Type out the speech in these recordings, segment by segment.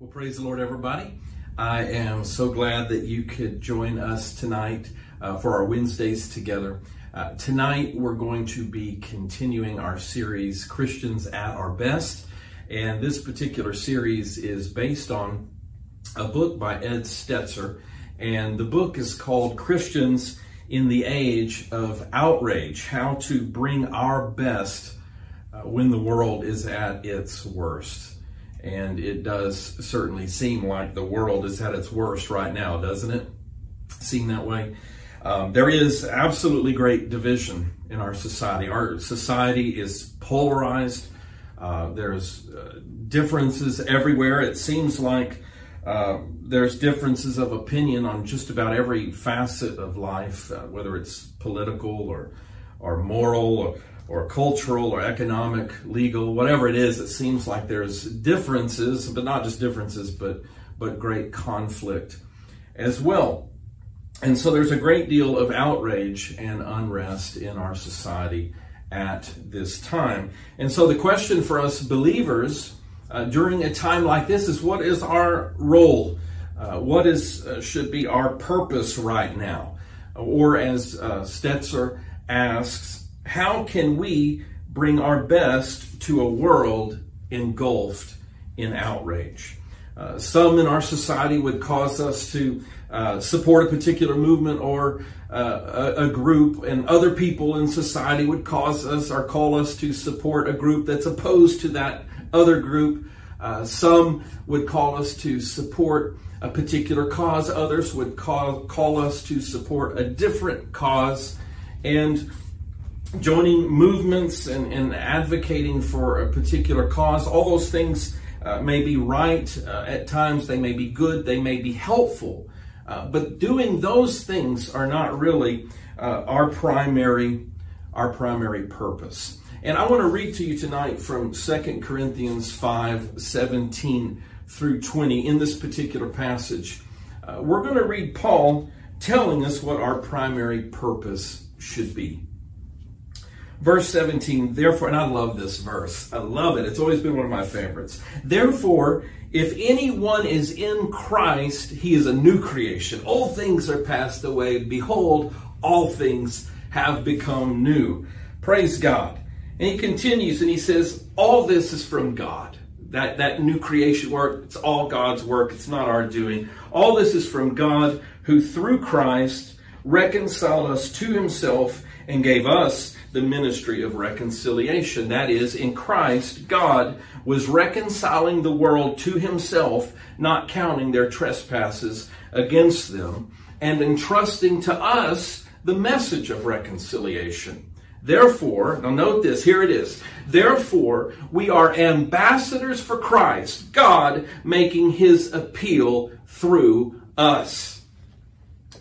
Well, praise the Lord, everybody. I am so glad that you could join us tonight uh, for our Wednesdays together. Uh, tonight, we're going to be continuing our series, Christians at Our Best. And this particular series is based on a book by Ed Stetzer. And the book is called Christians in the Age of Outrage How to Bring Our Best uh, When the World is at Its Worst. And it does certainly seem like the world is at its worst right now, doesn't it? Seem that way? Um, there is absolutely great division in our society. Our society is polarized. Uh, there's uh, differences everywhere. It seems like uh, there's differences of opinion on just about every facet of life, uh, whether it's political or or moral or or cultural or economic, legal, whatever it is, it seems like there's differences, but not just differences, but but great conflict as well. And so there's a great deal of outrage and unrest in our society at this time. And so the question for us believers uh, during a time like this is what is our role? Uh, what is uh, should be our purpose right now? Or as uh, Stetzer asks, how can we bring our best to a world engulfed in outrage? Uh, some in our society would cause us to uh, support a particular movement or uh, a, a, group, and other people in society would cause us or call us to support a group that's opposed to that other group. Uh, some would call us to support a particular cause, others would call, call us to support a different cause. And joining movements and, and advocating for a particular cause, all those things uh, may be right. Uh, at times they may be good, they may be helpful. Uh, but doing those things are not really uh, our primary our primary purpose. And I want to read to you tonight from 2 Corinthians 5 17 through 20 in this particular passage. Uh, we're going to read Paul telling us what our primary purpose should be. Verse 17, therefore, and I love this verse. I love it. It's always been one of my favorites. Therefore, if anyone is in Christ, he is a new creation. All things are passed away. Behold, all things have become new. Praise God. And he continues and he says, all this is from God. That, that new creation work, it's all God's work. It's not our doing. All this is from God who through Christ reconciled us to himself and gave us the ministry of reconciliation. That is, in Christ, God was reconciling the world to himself, not counting their trespasses against them, and entrusting to us the message of reconciliation. Therefore, now note this, here it is. Therefore, we are ambassadors for Christ, God making his appeal through us.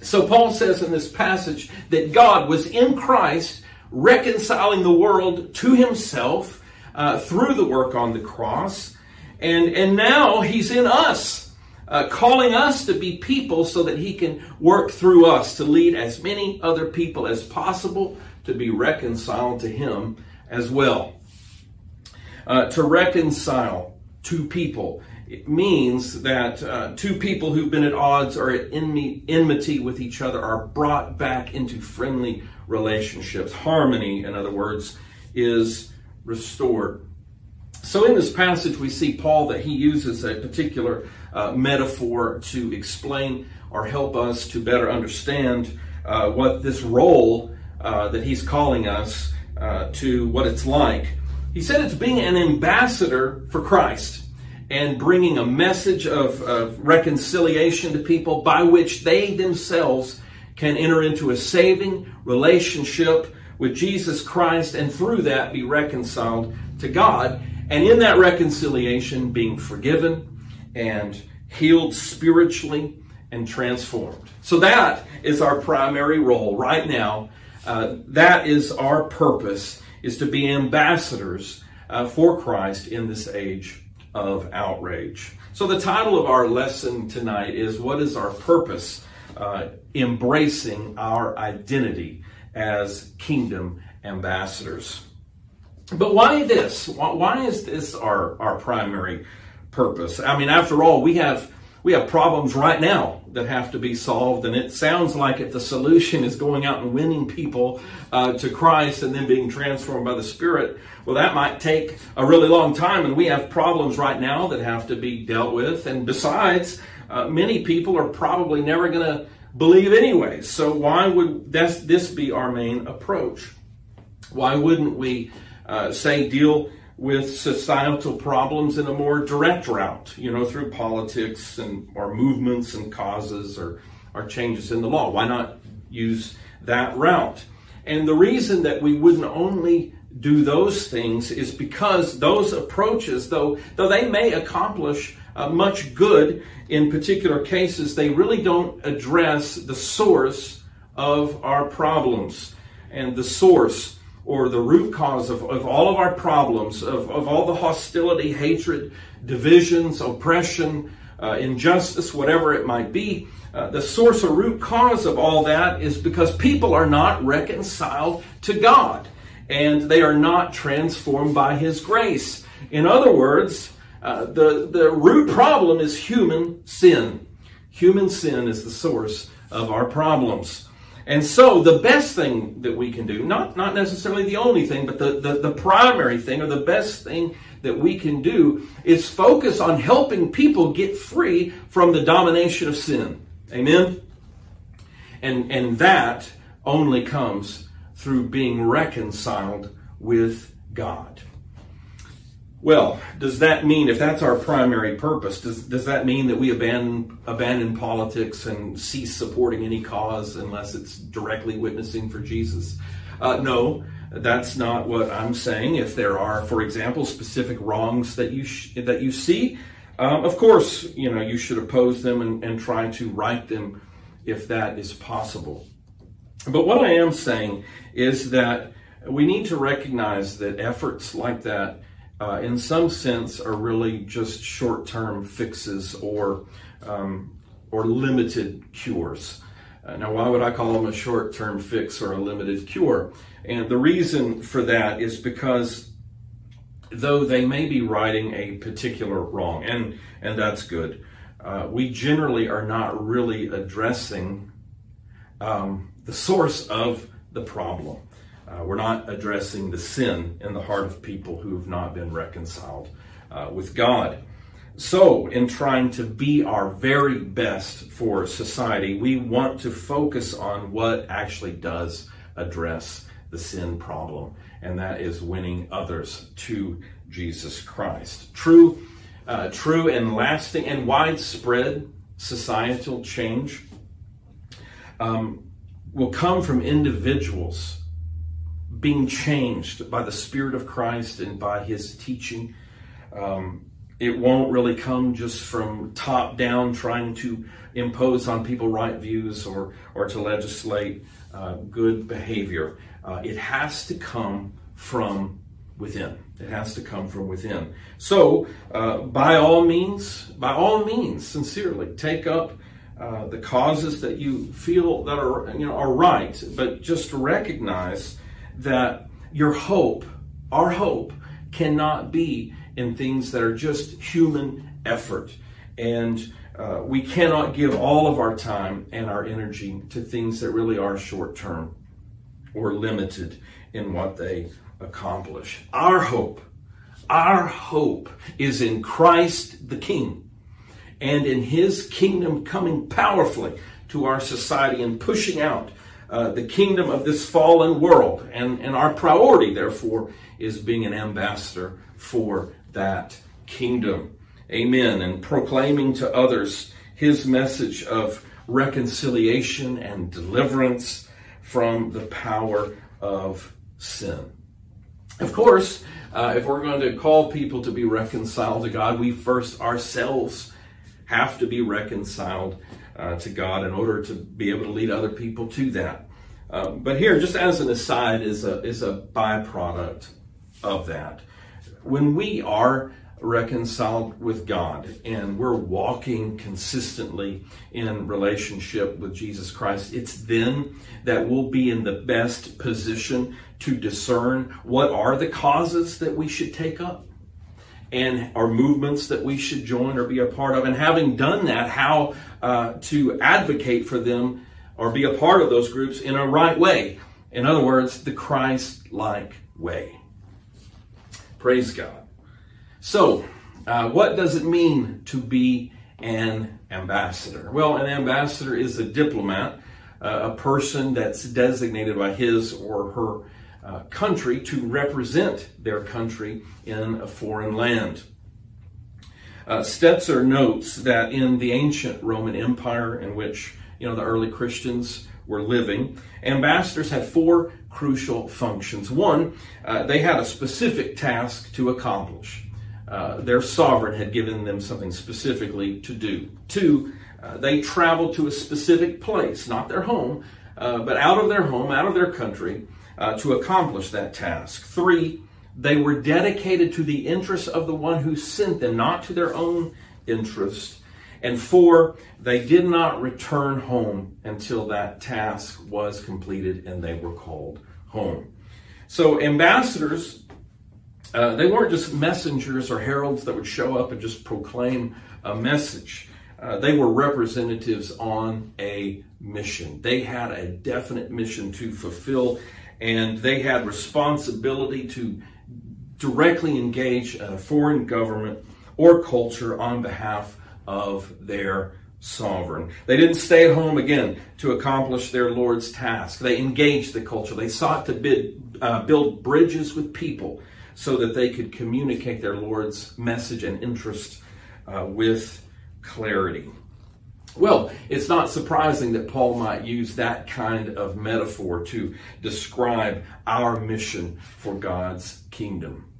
So Paul says in this passage that God was in Christ reconciling the world to himself uh, through the work on the cross. And, and now he's in us, uh, calling us to be people so that he can work through us to lead as many other people as possible to be reconciled to him as well. Uh, to reconcile two people. It means that uh, two people who've been at odds or at enmity with each other are brought back into friendly relationships. Harmony, in other words, is restored. So, in this passage, we see Paul that he uses a particular uh, metaphor to explain or help us to better understand uh, what this role uh, that he's calling us uh, to, what it's like. He said it's being an ambassador for Christ and bringing a message of, of reconciliation to people by which they themselves can enter into a saving relationship with Jesus Christ and through that be reconciled to God. And in that reconciliation, being forgiven and healed spiritually and transformed. So that is our primary role right now. Uh, that is our purpose, is to be ambassadors uh, for Christ in this age of outrage. So the title of our lesson tonight is What is Our Purpose? Uh, embracing our identity as kingdom ambassadors. But why this? Why is this our, our primary purpose. I mean, after all, we have we have problems right now that have to be solved, and it sounds like if the solution is going out and winning people uh, to Christ and then being transformed by the Spirit, well, that might take a really long time, and we have problems right now that have to be dealt with. And besides, uh, many people are probably never going to believe anyway. So why would this, this be our main approach? Why wouldn't we uh, say deal with societal problems in a more direct route, you know, through politics and or movements and causes or, or changes in the law. Why not use that route? And the reason that we wouldn't only do those things is because those approaches, though, though they may accomplish uh, much good in particular cases, they really don't address the source of our problems. And the source or the root cause of, of all of our problems, of, of all the hostility, hatred, divisions, oppression, uh, injustice, whatever it might be, uh, the source or root cause of all that is because people are not reconciled to God and they are not transformed by His grace. In other words, uh, the, the root problem is human sin. Human sin is the source of our problems. And so the best thing that we can do, not, not necessarily the only thing, but the, the, the, primary thing or the best thing that we can do is focus on helping people get free from the domination of sin. Amen? And, and that only comes through being reconciled with God. Well, does that mean if that's our primary purpose, does does that mean that we abandon abandon politics and cease supporting any cause unless it's directly witnessing for Jesus? Uh, no, that's not what I'm saying. If there are, for example, specific wrongs that you sh- that you see, um, of course, you know you should oppose them and, and try to right them if that is possible. But what I am saying is that we need to recognize that efforts like that uh, in some sense, are really just short-term fixes or um, or limited cures. Uh, now, why would I call them a short-term fix or a limited cure? And the reason for that is because though they may be righting a particular wrong, and and that's good, uh, we generally are not really addressing um, the source of the problem. Uh, we're not addressing the sin in the heart of people who have not been reconciled uh, with God. So, in trying to be our very best for society, we want to focus on what actually does address the sin problem, and that is winning others to Jesus Christ. True, uh, true and lasting and widespread societal change um, will come from individuals being changed by the Spirit of Christ and by His teaching. Um, it won't really come just from top down trying to impose on people right views or, or to legislate uh, good behavior. Uh, it has to come from within. It has to come from within. So, uh, by all means, by all means, sincerely, take up uh, the causes that you feel that are you know are right, but just recognize that your hope, our hope, cannot be in things that are just human effort. And uh, we cannot give all of our time and our energy to things that really are short term or limited in what they accomplish. Our hope, our hope is in Christ the King and in his kingdom coming powerfully to our society and pushing out uh, the kingdom of this fallen world. And, and our priority, therefore, is being an ambassador for that kingdom. Amen. And proclaiming to others his message of reconciliation and deliverance from the power of sin. Of course, uh, if we're going to call people to be reconciled to God, we first ourselves have to be reconciled uh, to God in order to be able to lead other people to that. Um, but here, just as an aside, is a is a byproduct of that. When we are reconciled with God and we're walking consistently in relationship with Jesus Christ, it's then that we'll be in the best position to discern what are the causes that we should take up and our movements that we should join or be a part of. And having done that, how uh, to advocate for them or be a part of those groups in a right way. In other words, the Christ like way. Praise God. So, uh, what does it mean to be an ambassador? Well, an ambassador is a diplomat, uh, a person that's designated by his or her uh, country to represent their country in a foreign land. Uh, Stetzer notes that in the ancient Roman Empire, in which you know the early Christians were living, ambassadors had four crucial functions. One, uh, they had a specific task to accomplish. Uh, their sovereign had given them something specifically to do. Two, uh, they traveled to a specific place, not their home, uh, but out of their home, out of their country, uh, to accomplish that task. Three, they were dedicated to the interests of the one who sent them, not to their own interest. And four, they did not return home until that task was completed and they were called home. So, ambassadors, uh, they weren't just messengers or heralds that would show up and just proclaim a message. Uh, they were representatives on a mission. They had a definite mission to fulfill, and they had responsibility to directly engage a foreign government or culture on behalf of their sovereign. They didn't stay at home again to accomplish their Lord's task. They engaged the culture. They sought to bid, uh, build bridges with people so that they could communicate their Lord's message and interest uh, with clarity. Well, it's not surprising that Paul might use that kind of metaphor to describe our mission for God's kingdom.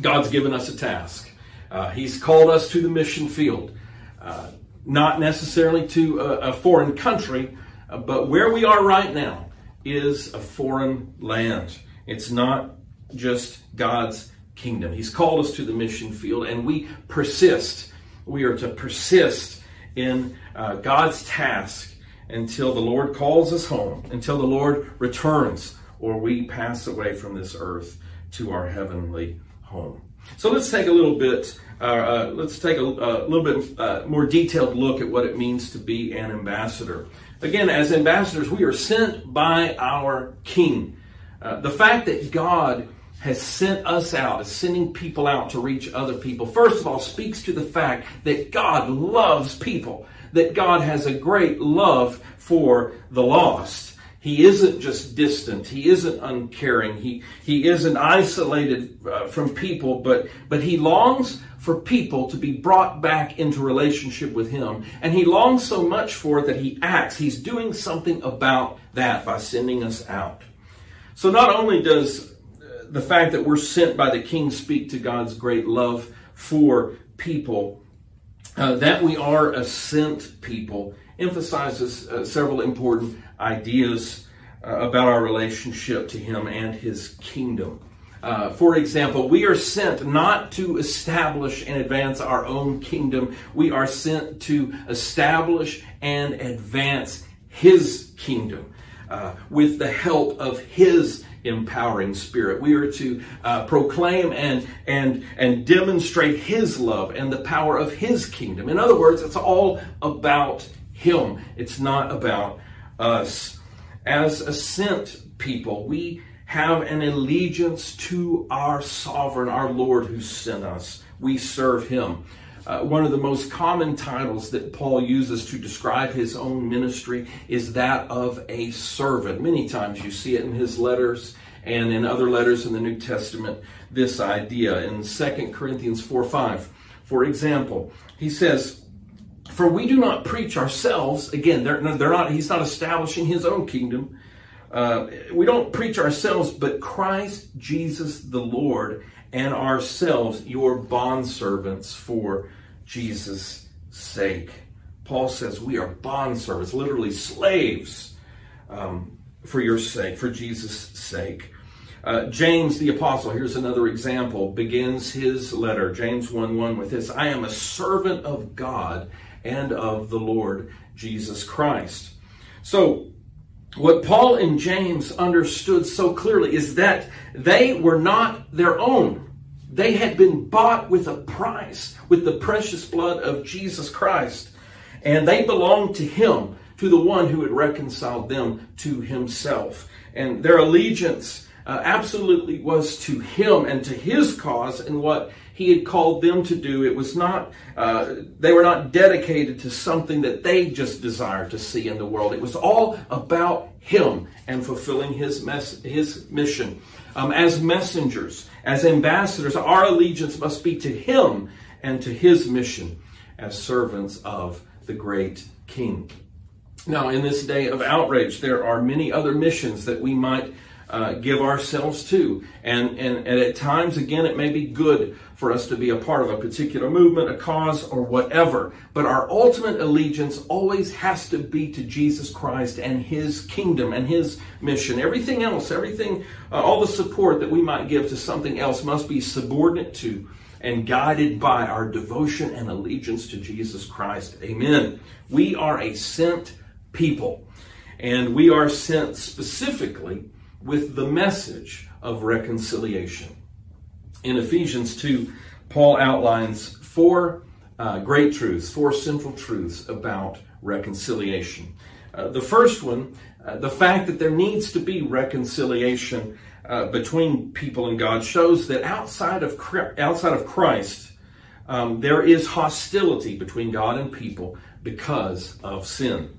God's given us a task. Uh, he's called us to the mission field, uh, not necessarily to a, a foreign country, uh, but where we are right now is a foreign land. It's not just God's kingdom. He's called us to the mission field, and we persist. We are to persist in uh, God's task until the Lord calls us home, until the Lord returns, or we pass away from this earth to our heavenly home. So let's take a little bit, uh, uh, let's take a, a little bit uh, more detailed look at what it means to be an ambassador. Again, as ambassadors, we are sent by our King. Uh, the fact that God has sent us out, is sending people out to reach other people, first of all, speaks to the fact that God loves people, that God has a great love for the lost. He isn't just distant. He isn't uncaring. He, he isn't isolated uh, from people, but, but he longs for people to be brought back into relationship with him. And he longs so much for it that he acts. He's doing something about that by sending us out. So not only does the fact that we're sent by the king speak to God's great love for people, uh, that we are a sent people emphasizes uh, several important ideas uh, about our relationship to Him and His kingdom. Uh, for example, we are sent not to establish and advance our own kingdom. We are sent to establish and advance His kingdom uh, with the help of His empowering spirit. We are to uh, proclaim and and and demonstrate His love and the power of His kingdom. In other words, it's all about Him. It's not about us. As a sent people, we have an allegiance to our sovereign, our Lord who sent us. We serve him. Uh, one of the most common titles that Paul uses to describe his own ministry is that of a servant. Many times you see it in his letters and in other letters in the New Testament, this idea. In 2 Corinthians 4 5, for example, he says, for we do not preach ourselves. Again, they're, they're not, he's not establishing his own kingdom. Uh, we don't preach ourselves, but Christ Jesus the Lord and ourselves, your bondservants for Jesus' sake. Paul says we are bondservants, literally slaves, um, for your sake, for Jesus' sake. Uh, James the Apostle, here's another example, begins his letter, James 1 1, with this I am a servant of God and of the Lord Jesus Christ. So, what Paul and James understood so clearly is that they were not their own. They had been bought with a price, with the precious blood of Jesus Christ. And they belonged to Him, to the one who had reconciled them to Himself. And their allegiance uh, absolutely was to Him and to His cause and what He had called them to do. It was not, uh, they were not dedicated to something that they just desired to see in the world. It was all about Him and fulfilling His, mess, his mission. Um, as messengers, as ambassadors, our allegiance must be to Him and to His mission as servants of the great King. Now, in this day of outrage, there are many other missions that we might uh, give ourselves to. And, and, and at times, again, it may be good for us to be a part of a particular movement, a cause, or whatever. But our ultimate allegiance always has to be to Jesus Christ and His kingdom and His mission. Everything else, everything, uh, all the support that we might give to something else must be subordinate to and guided by our devotion and allegiance to Jesus Christ. Amen. We are a sent people, and we are sent specifically with the message of reconciliation. In Ephesians 2, Paul outlines four uh, great truths, four central truths about reconciliation. Uh, the first one, uh, the fact that there needs to be reconciliation uh, between people and God, shows that outside of outside of Christ, um, there is hostility between God and people because of sin.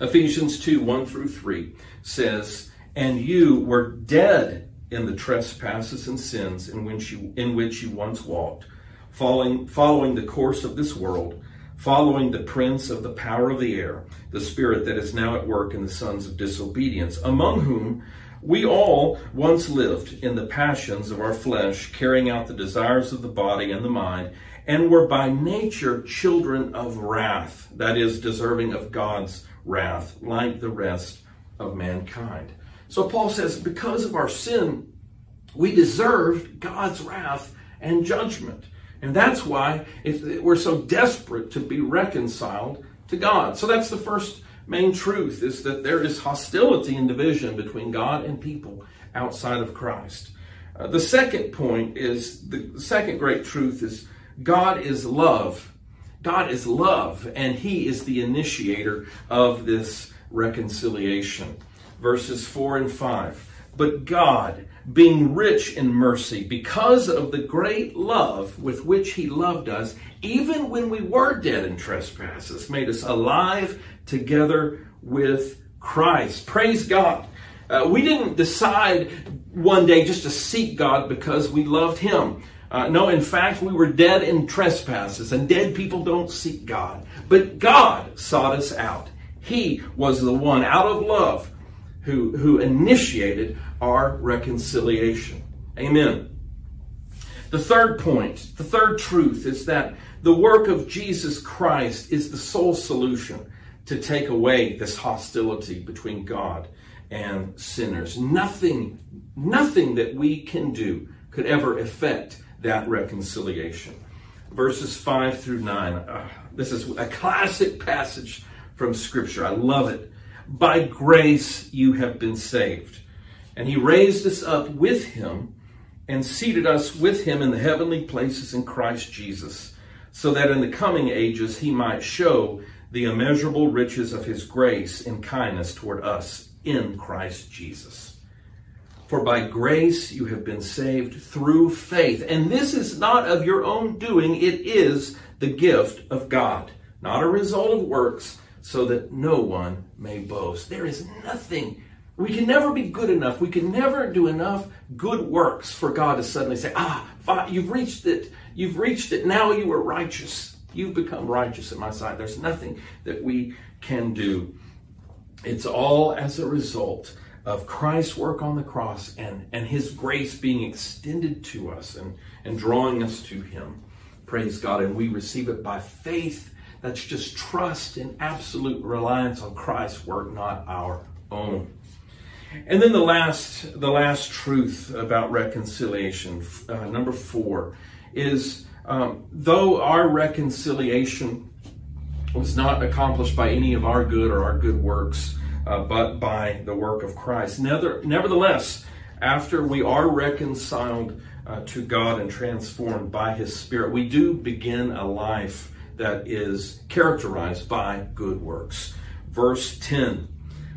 Ephesians 2 1 through 3 says, And you were dead in the trespasses and sins in which you, in which you once walked, following, following the course of this world, following the prince of the power of the air, the spirit that is now at work in the sons of disobedience, among whom we all once lived in the passions of our flesh, carrying out the desires of the body and the mind, and were by nature children of wrath, that is, deserving of God's wrath, like the rest of mankind. So Paul says, because of our sin, we deserved God's wrath and judgment. And that's why we're so desperate to be reconciled to God. So that's the first main truth is that there is hostility and division between God and people outside of Christ. Uh, the second point is the second great truth is God is love. God is love, and He is the initiator of this reconciliation. Verses 4 and 5. But God, being rich in mercy, because of the great love with which He loved us, even when we were dead in trespasses, made us alive together with Christ. Praise God. Uh, we didn't decide one day just to seek God because we loved Him. Uh, no, in fact, we were dead in trespasses, and dead people don't seek God. But God sought us out. He was the one out of love who, who initiated our reconciliation. Amen. The third point, the third truth is that the work of Jesus Christ is the sole solution to take away this hostility between God and sinners. Nothing, nothing that we can do could ever affect that reconciliation. Verses 5 through 9. Uh, this is a classic passage from Scripture. I love it. By grace you have been saved. And he raised us up with him and seated us with him in the heavenly places in Christ Jesus, so that in the coming ages he might show the immeasurable riches of his grace and kindness toward us in Christ Jesus. For by grace you have been saved through faith. And this is not of your own doing, it is the gift of God, not a result of works, so that no one may boast. There is nothing. We can never be good enough. We can never do enough good works for God to suddenly say, ah, you've reached it. You've reached it. Now you are righteous. You've become righteous in my sight. There's nothing that we can do. It's all as a result of Christ's work on the cross and, and his grace being extended to us and, and drawing us to him. Praise God. And we receive it by faith. That's just trust and absolute reliance on Christ's work, not our own. And then the last, the last truth about reconciliation, uh, number four, is um, though our reconciliation was not accomplished by any of our good or our good works, uh, but by the work of Christ. Never, nevertheless, after we are reconciled uh, to God and transformed by His Spirit, we do begin a life that is characterized by good works. Verse 10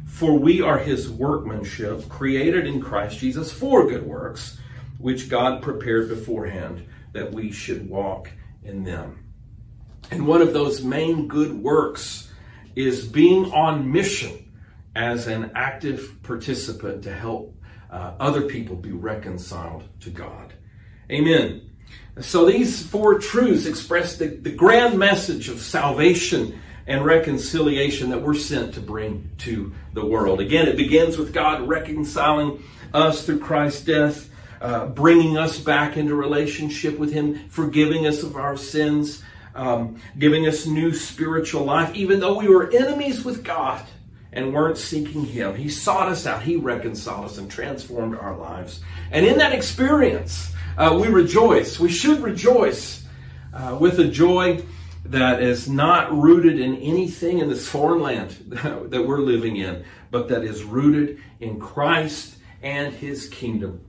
For we are His workmanship, created in Christ Jesus for good works, which God prepared beforehand that we should walk in them. And one of those main good works is being on mission as an active participant to help uh, other people be reconciled to God. Amen. So these four truths express the, the grand message of salvation and reconciliation that we're sent to bring to the world. Again, it begins with God reconciling us through Christ's death, uh, bringing us back into relationship with Him, forgiving us of our sins, um, giving us new spiritual life, even though we were enemies with God and weren't seeking Him. He sought us out, He reconciled us and transformed our lives. And in that experience, uh, we rejoice. We should rejoice uh, with a joy that is not rooted in anything in this foreign land that we're living in, but that is rooted in Christ and His kingdom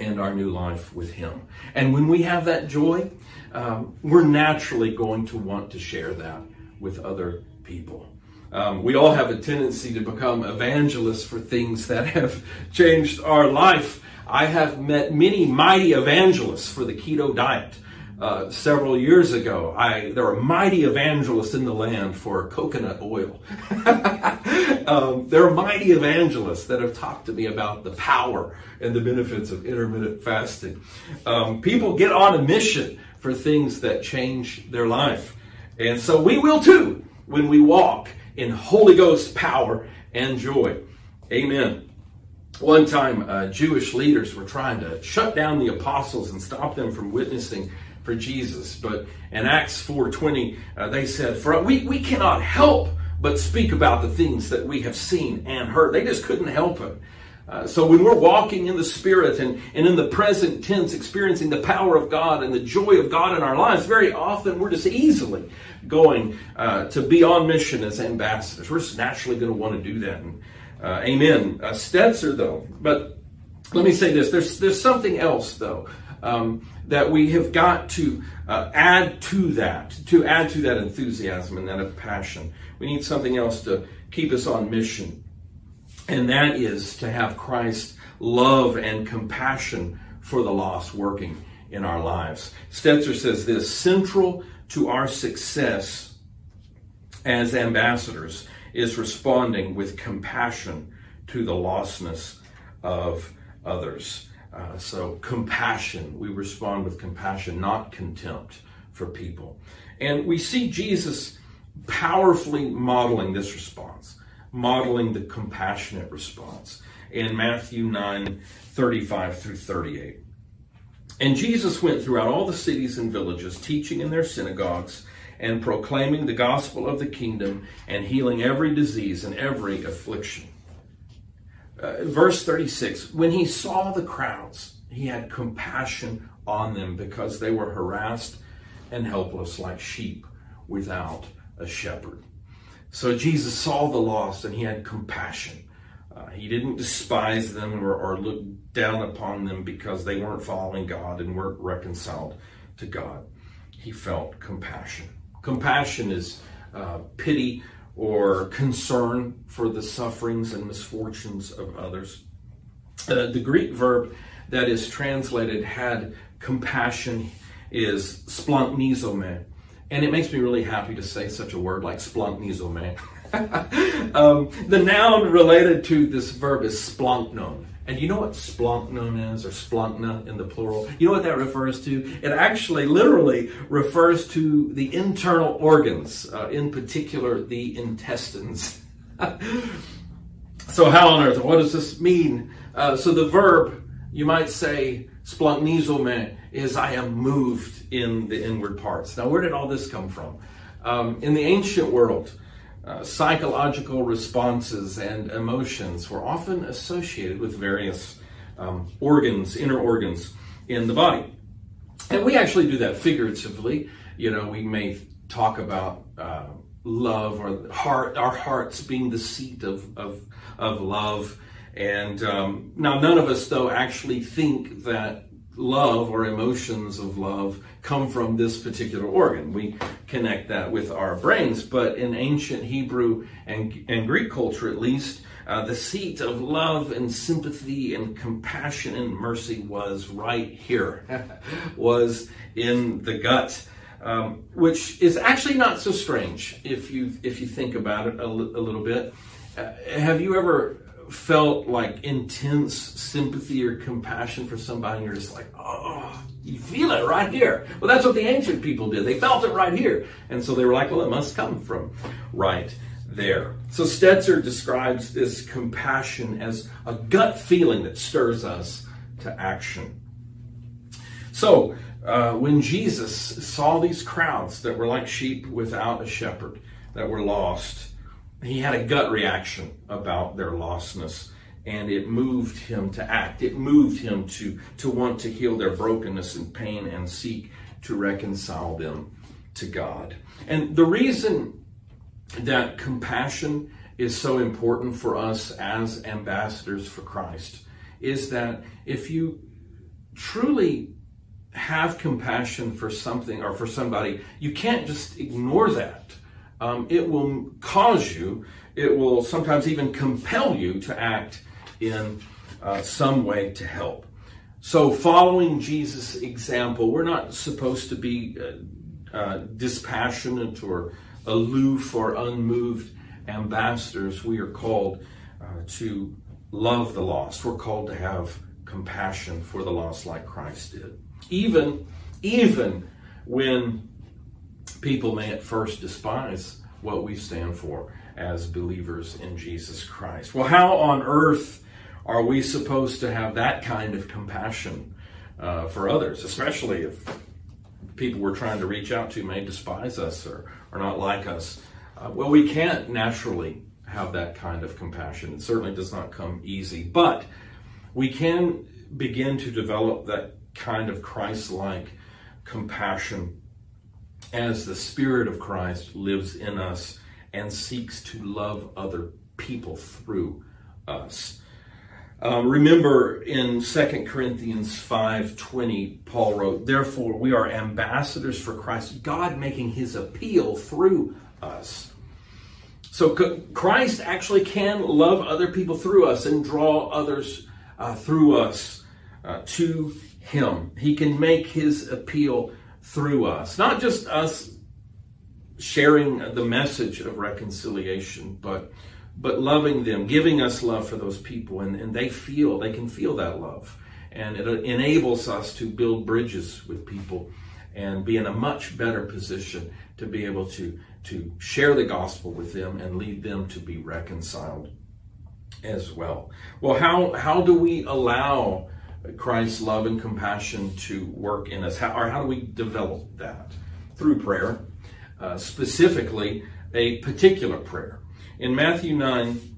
and our new life with Him. And when we have that joy, um, we're naturally going to want to share that with other people. Um, we all have a tendency to become evangelists for things that have changed our life. I have met many mighty evangelists for the keto diet. Uh, several years ago, I there are mighty evangelists in the land for coconut oil. um, there are mighty evangelists that have talked to me about the power and the benefits of intermittent fasting. Um, people get on a mission for things that change their life, and so we will too when we walk in Holy Ghost power and joy. Amen. One time, uh, Jewish leaders were trying to shut down the apostles and stop them from witnessing for Jesus. But in Acts 4.20, uh, they said, For we, we cannot help but speak about the things that we have seen and heard. They just couldn't help it. Uh, so when we're walking in the Spirit and, and in the present tense, experiencing the power of God and the joy of God in our lives, very often we're just easily going uh, to be on mission as ambassadors. We're just naturally going to want to do that. And, uh, amen. Uh, Stetzer, though, but let me say this: there's there's something else though um, that we have got to uh, add to that, to add to that enthusiasm and that passion. We need something else to keep us on mission, and that is to have Christ's love and compassion for the lost working in our lives. Stetzer says this: central to our success as ambassadors is responding with compassion to the lostness of others. Uh, so, compassion, we respond with compassion, not contempt for people. And we see Jesus powerfully modeling this response, modeling the compassionate response in Matthew 9 35 through 38. And Jesus went throughout all the cities and villages, teaching in their synagogues and proclaiming the gospel of the kingdom and healing every disease and every affliction. Uh, verse 36 When he saw the crowds, he had compassion on them because they were harassed and helpless like sheep without a shepherd. So Jesus saw the lost and he had compassion. Uh, he didn't despise them or, or look down upon them because they weren't following God and weren't reconciled to God. He felt compassion. Compassion is uh, pity or concern for the sufferings and misfortunes of others. Uh, the Greek verb that is translated had compassion is splanchnizomai. And it makes me really happy to say such a word like splanchnizomai. um, the noun related to this verb is splanchnon. And you know what splanchnon is, or splanchna in the plural? You know what that refers to? It actually literally refers to the internal organs, uh, in particular the intestines. so, how on earth? What does this mean? Uh, so, the verb, you might say, splanknizome, is I am moved in the inward parts. Now, where did all this come from? Um, in the ancient world, uh, psychological responses and emotions were often associated with various um, organs, inner organs in the body. And we actually do that figuratively. You know, we may talk about uh, love or heart, our hearts being the seat of, of, of love. And um, now, none of us, though, actually think that love or emotions of love come from this particular organ. We connect that with our brains, but in ancient Hebrew and, and Greek culture at least, uh, the seat of love and sympathy and compassion and mercy was right here, was in the gut, um, which is actually not so strange if you if you think about it a, l- a little bit. Uh, have you ever felt like intense sympathy or compassion for somebody, and you're just like, oh, you feel it right here. Well, that's what the ancient people did. They felt it right here. And so they were like, well, it must come from right there. So Stetzer describes this compassion as a gut feeling that stirs us to action. So, uh, when Jesus saw these crowds that were like sheep without a shepherd, that were lost, he had a gut reaction about their lostness and it moved him to act. It moved him to, to want to heal their brokenness and pain and seek to reconcile them to God. And the reason that compassion is so important for us as ambassadors for Christ is that if you truly have compassion for something or for somebody, you can't just ignore that. Um, it will cause you, it will sometimes even compel you to act in uh, some way to help. So, following Jesus' example, we're not supposed to be uh, uh, dispassionate or aloof or unmoved ambassadors. We are called uh, to love the lost. We're called to have compassion for the lost, like Christ did. Even, even when people may at first despise what we stand for as believers in Jesus Christ. Well, how on earth are we supposed to have that kind of compassion uh, for others, especially if people we're trying to reach out to may despise us or are not like us? Uh, well, we can't naturally have that kind of compassion. It certainly does not come easy, but we can begin to develop that kind of Christ like compassion as the Spirit of Christ lives in us and seeks to love other people through us. Um, remember in 2 Corinthians 5:20 Paul wrote, "Therefore we are ambassadors for Christ, God making his appeal through us." So Christ actually can love other people through us and draw others uh, through us uh, to him. He can make his appeal through us, not just us sharing the message of reconciliation, but but loving them, giving us love for those people, and, and they feel, they can feel that love. And it uh, enables us to build bridges with people and be in a much better position to be able to, to share the gospel with them and lead them to be reconciled as well. Well, how, how do we allow Christ's love and compassion to work in us? How, or how do we develop that? Through prayer, uh, specifically a particular prayer in Matthew 9,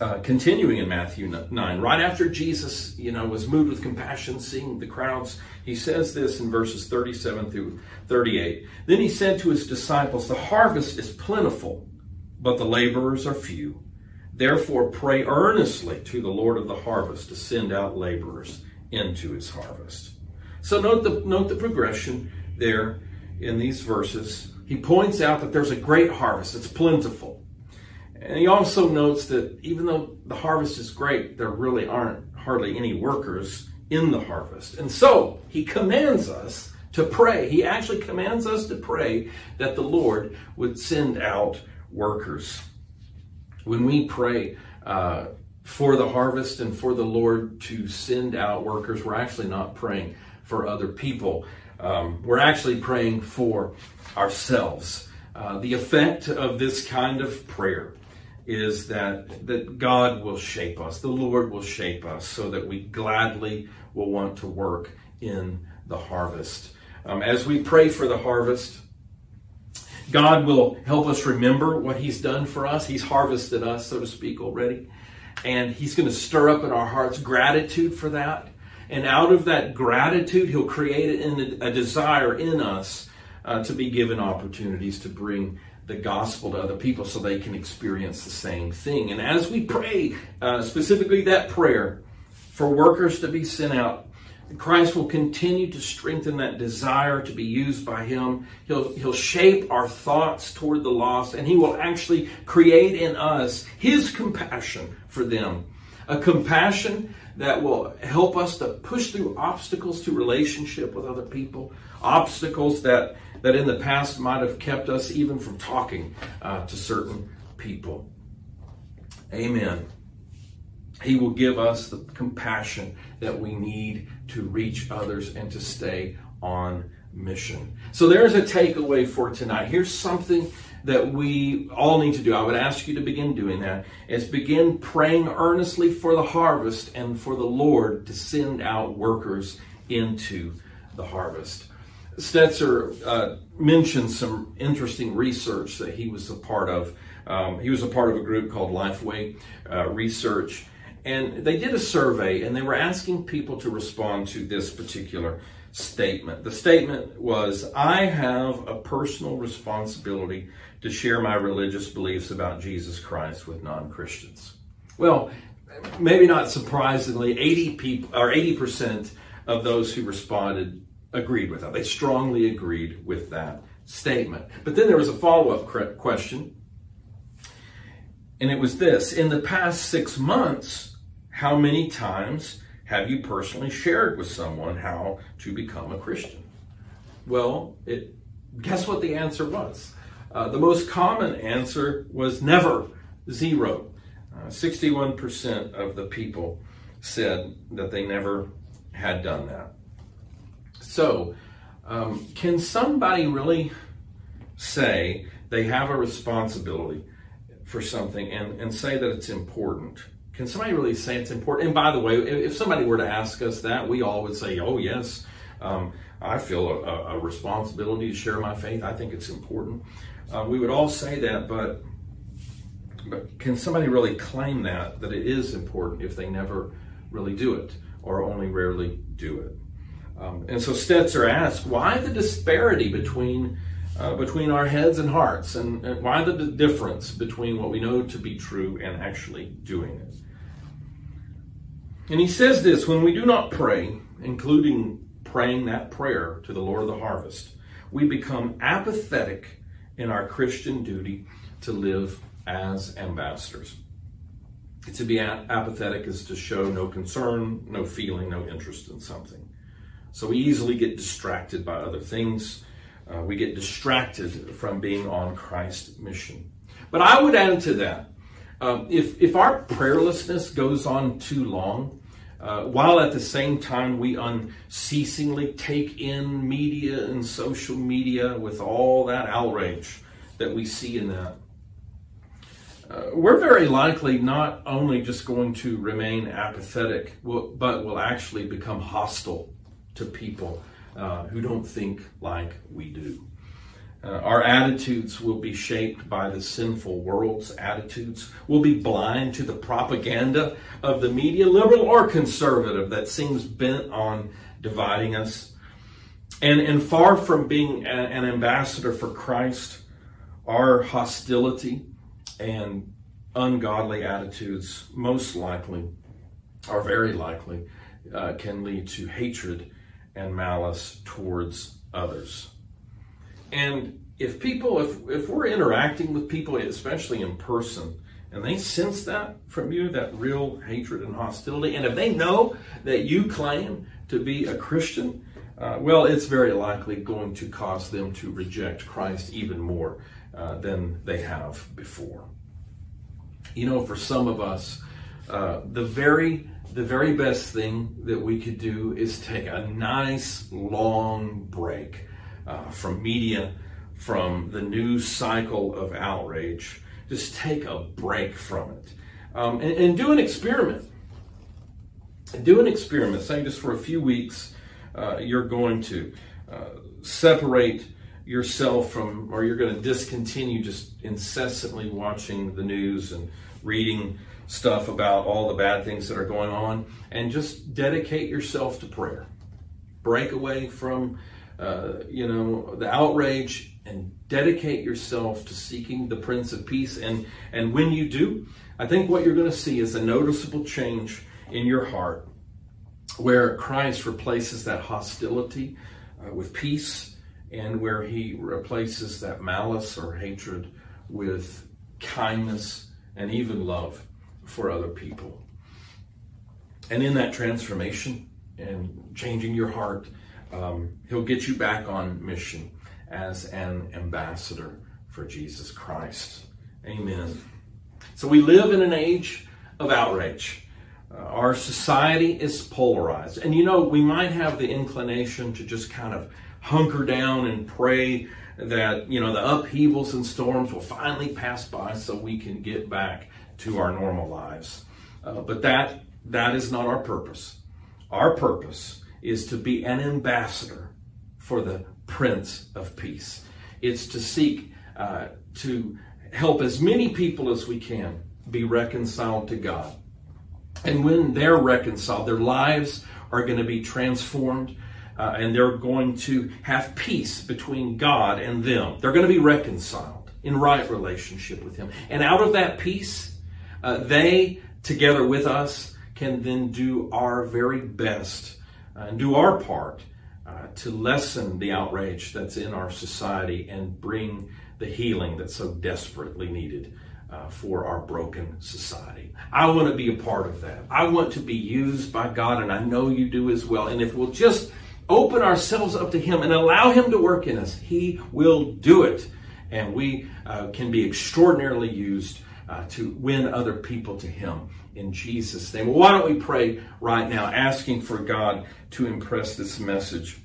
uh, continuing in Matthew 9, right after Jesus, you know, was moved with compassion, seeing the crowds, he says this in verses 37 through 38. Then he said to his disciples, The harvest is plentiful, but the laborers are few. Therefore, pray earnestly to the Lord of the harvest to send out laborers into his harvest. So note the, note the progression there in these verses. He points out that there's a great harvest, it's plentiful. And he also notes that even though the harvest is great, there really aren't hardly any workers in the harvest. And so he commands us to pray. He actually commands us to pray that the Lord would send out workers. When we pray uh, for the harvest and for the Lord to send out workers, we're actually not praying for other people. Um, we're actually praying for ourselves. Uh, the effect of this kind of prayer is that that God will shape us, the Lord will shape us, so that we gladly will want to work in the harvest. Um, as we pray for the harvest, God will help us remember what He's done for us. He's harvested us, so to speak, already. And He's going to stir up in our hearts gratitude for that. And out of that gratitude, He'll create a, desire in us uh, to be given opportunities to bring the gospel to other people so they can experience the same thing. And as we pray, uh, specifically that prayer for workers to be sent out Christ will continue to strengthen that desire to be used by Him. He'll, he'll shape our thoughts toward the lost, and He will actually create in us His compassion for them. A compassion that will help us to push through obstacles to relationship with other people, obstacles that, that in the past might have kept us even from talking uh, to certain people. Amen. He will give us the compassion that we need to reach others and to stay on mission. So there's a takeaway for tonight. Here's something that we all need to do. I would ask you to begin doing that is begin praying earnestly for the harvest and for the Lord to send out workers into the harvest. Stetzer uh, mentioned some interesting research that he was a part of. Um, he was a part of a group called Lifeway uh, Research, and they did a survey and they were asking people to respond to this particular statement. The statement was I have a personal responsibility to share my religious beliefs about Jesus Christ with non Christians. Well, maybe not surprisingly, 80 people or 80% of those who responded agreed with that. They strongly agreed with that statement. But then there was a follow up question, and it was this In the past six months, how many times have you personally shared with someone how to become a Christian? Well, it, guess what the answer was? Uh, the most common answer was never, zero. Uh, 61% of the people said that they never had done that. So, um, can somebody really say they have a responsibility for something and, and say that it's important? Can somebody really say it's important? And by the way, if somebody were to ask us that, we all would say, oh, yes, um, I feel a, a, responsibility to share my faith. I think it's important. Uh, we would all say that, but but can somebody really claim that that it is important if they never really do it or only rarely do it? Um, and so Stetzer asked, why the disparity between uh, between our heads and hearts, and, and why the difference between what we know to be true and actually doing it? And he says this when we do not pray, including praying that prayer to the Lord of the harvest, we become apathetic in our Christian duty to live as ambassadors. To be apathetic is to show no concern, no feeling, no interest in something. So we easily get distracted by other things. Uh, we get distracted from being on Christ's mission. But I would add to that um, if, if our prayerlessness goes on too long, uh, while at the same time we unceasingly take in media and social media with all that outrage that we see in that. Uh, we're very likely not only just going to remain apathetic, but will actually become hostile to people uh, who don't think like we do. Uh, our attitudes will be shaped by the sinful world's attitudes. We'll be blind to the propaganda of the media, liberal or conservative, that seems bent on dividing us. And, and far from being a, an ambassador for Christ, our hostility and ungodly attitudes most likely, are very likely, uh, can lead to hatred and malice towards others. And if people, if, if we're interacting with people, especially in person, and they sense that from you, that real hatred and hostility, and if they know that you claim to be a Christian, uh, well, it's very likely going to cause them to reject Christ even more uh, than they have before. You know, for some of us, uh, the very the very best thing that we could do is take a nice long break uh, from media, from the news cycle of outrage. Just take a break from it um, and, and, do an experiment. Do an experiment, say just for a few weeks, uh, you're going to uh, separate yourself from, or you're going to discontinue just incessantly watching the news and reading stuff about all the bad things that are going on, and just dedicate yourself to prayer. Break away from uh, you know, the outrage and dedicate yourself to seeking the Prince of Peace. And, and when you do, I think what you're going to see is a noticeable change in your heart where Christ replaces that hostility uh, with peace and where he replaces that malice or hatred with kindness and even love for other people. And in that transformation and changing your heart, um, he'll get you back on mission as an ambassador for Jesus Christ. Amen. So we live in an age of outrage. Uh, our society is polarized. And you know, we might have the inclination to just kind of hunker down and pray that, you know, the upheavals and storms will finally pass by so we can get back to our normal lives. Uh, but that that is not our purpose. Our purpose is to be an ambassador for the Prince of Peace. It's to seek uh, to help as many people as we can be reconciled to God. And when they're reconciled, their lives are going to be transformed uh, and they're going to have peace between God and them. They're going to be reconciled in right relationship with Him. And out of that peace, uh, they, together with us, can then do our very best uh, and do our part uh, to lessen the outrage that's in our society and bring the healing that's so desperately needed uh, for our broken society. I want to be a part of that. I want to be used by God, and I know you do as well. And if we'll just open ourselves up to Him and allow Him to work in us, He will do it. And we uh, can be extraordinarily used uh, to win other people to Him in Jesus' name. Well, why don't we pray right now, asking for God to impress this message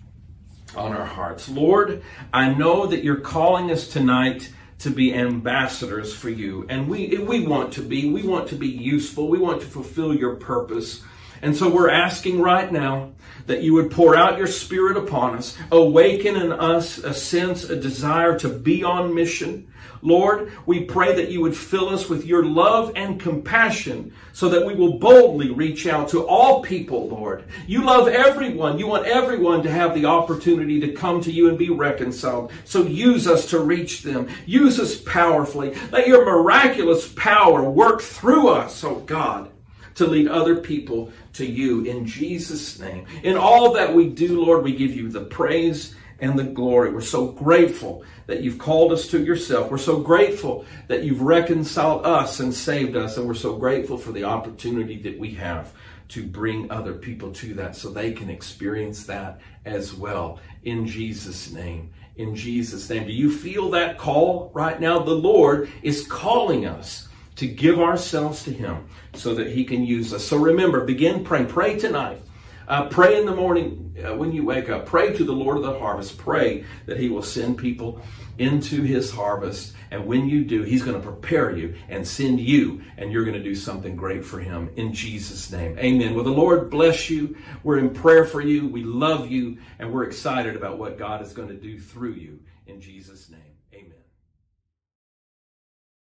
on our hearts? Lord, I know that you're calling us tonight to be ambassadors for you. And we, we want to be. We want to be useful. We want to fulfill your purpose. And so we're asking right now that you would pour out your spirit upon us, awaken in us a sense, a desire to be on mission. Lord, we pray that you would fill us with your love and compassion so that we will boldly reach out to all people, Lord. You love everyone. You want everyone to have the opportunity to come to you and be reconciled. So use us to reach them. Use us powerfully. Let your miraculous power work through us, oh God to lead other people to you in Jesus' name. In all that we do, Lord, we give you the praise and the glory. We're so grateful that you've called us to yourself. We're so grateful that you've reconciled us and saved us. And we're so grateful for the opportunity that we have to bring other people to that so they can experience that as well. In Jesus' name. In Jesus' name. Do you feel that call right now? The Lord is calling us to give ourselves to Him so that He can use us. So remember, begin praying. Pray tonight. Uh, pray in the morning uh, when you wake up. Pray to the Lord of the harvest. Pray that He will send people into His harvest. And when you do, He's going to prepare you and send you, and you're going to do something great for Him in Jesus' name. Amen. Well, the Lord bless you. We're in prayer for you. We love you, and we're excited about what God is going to do through you in Jesus' name.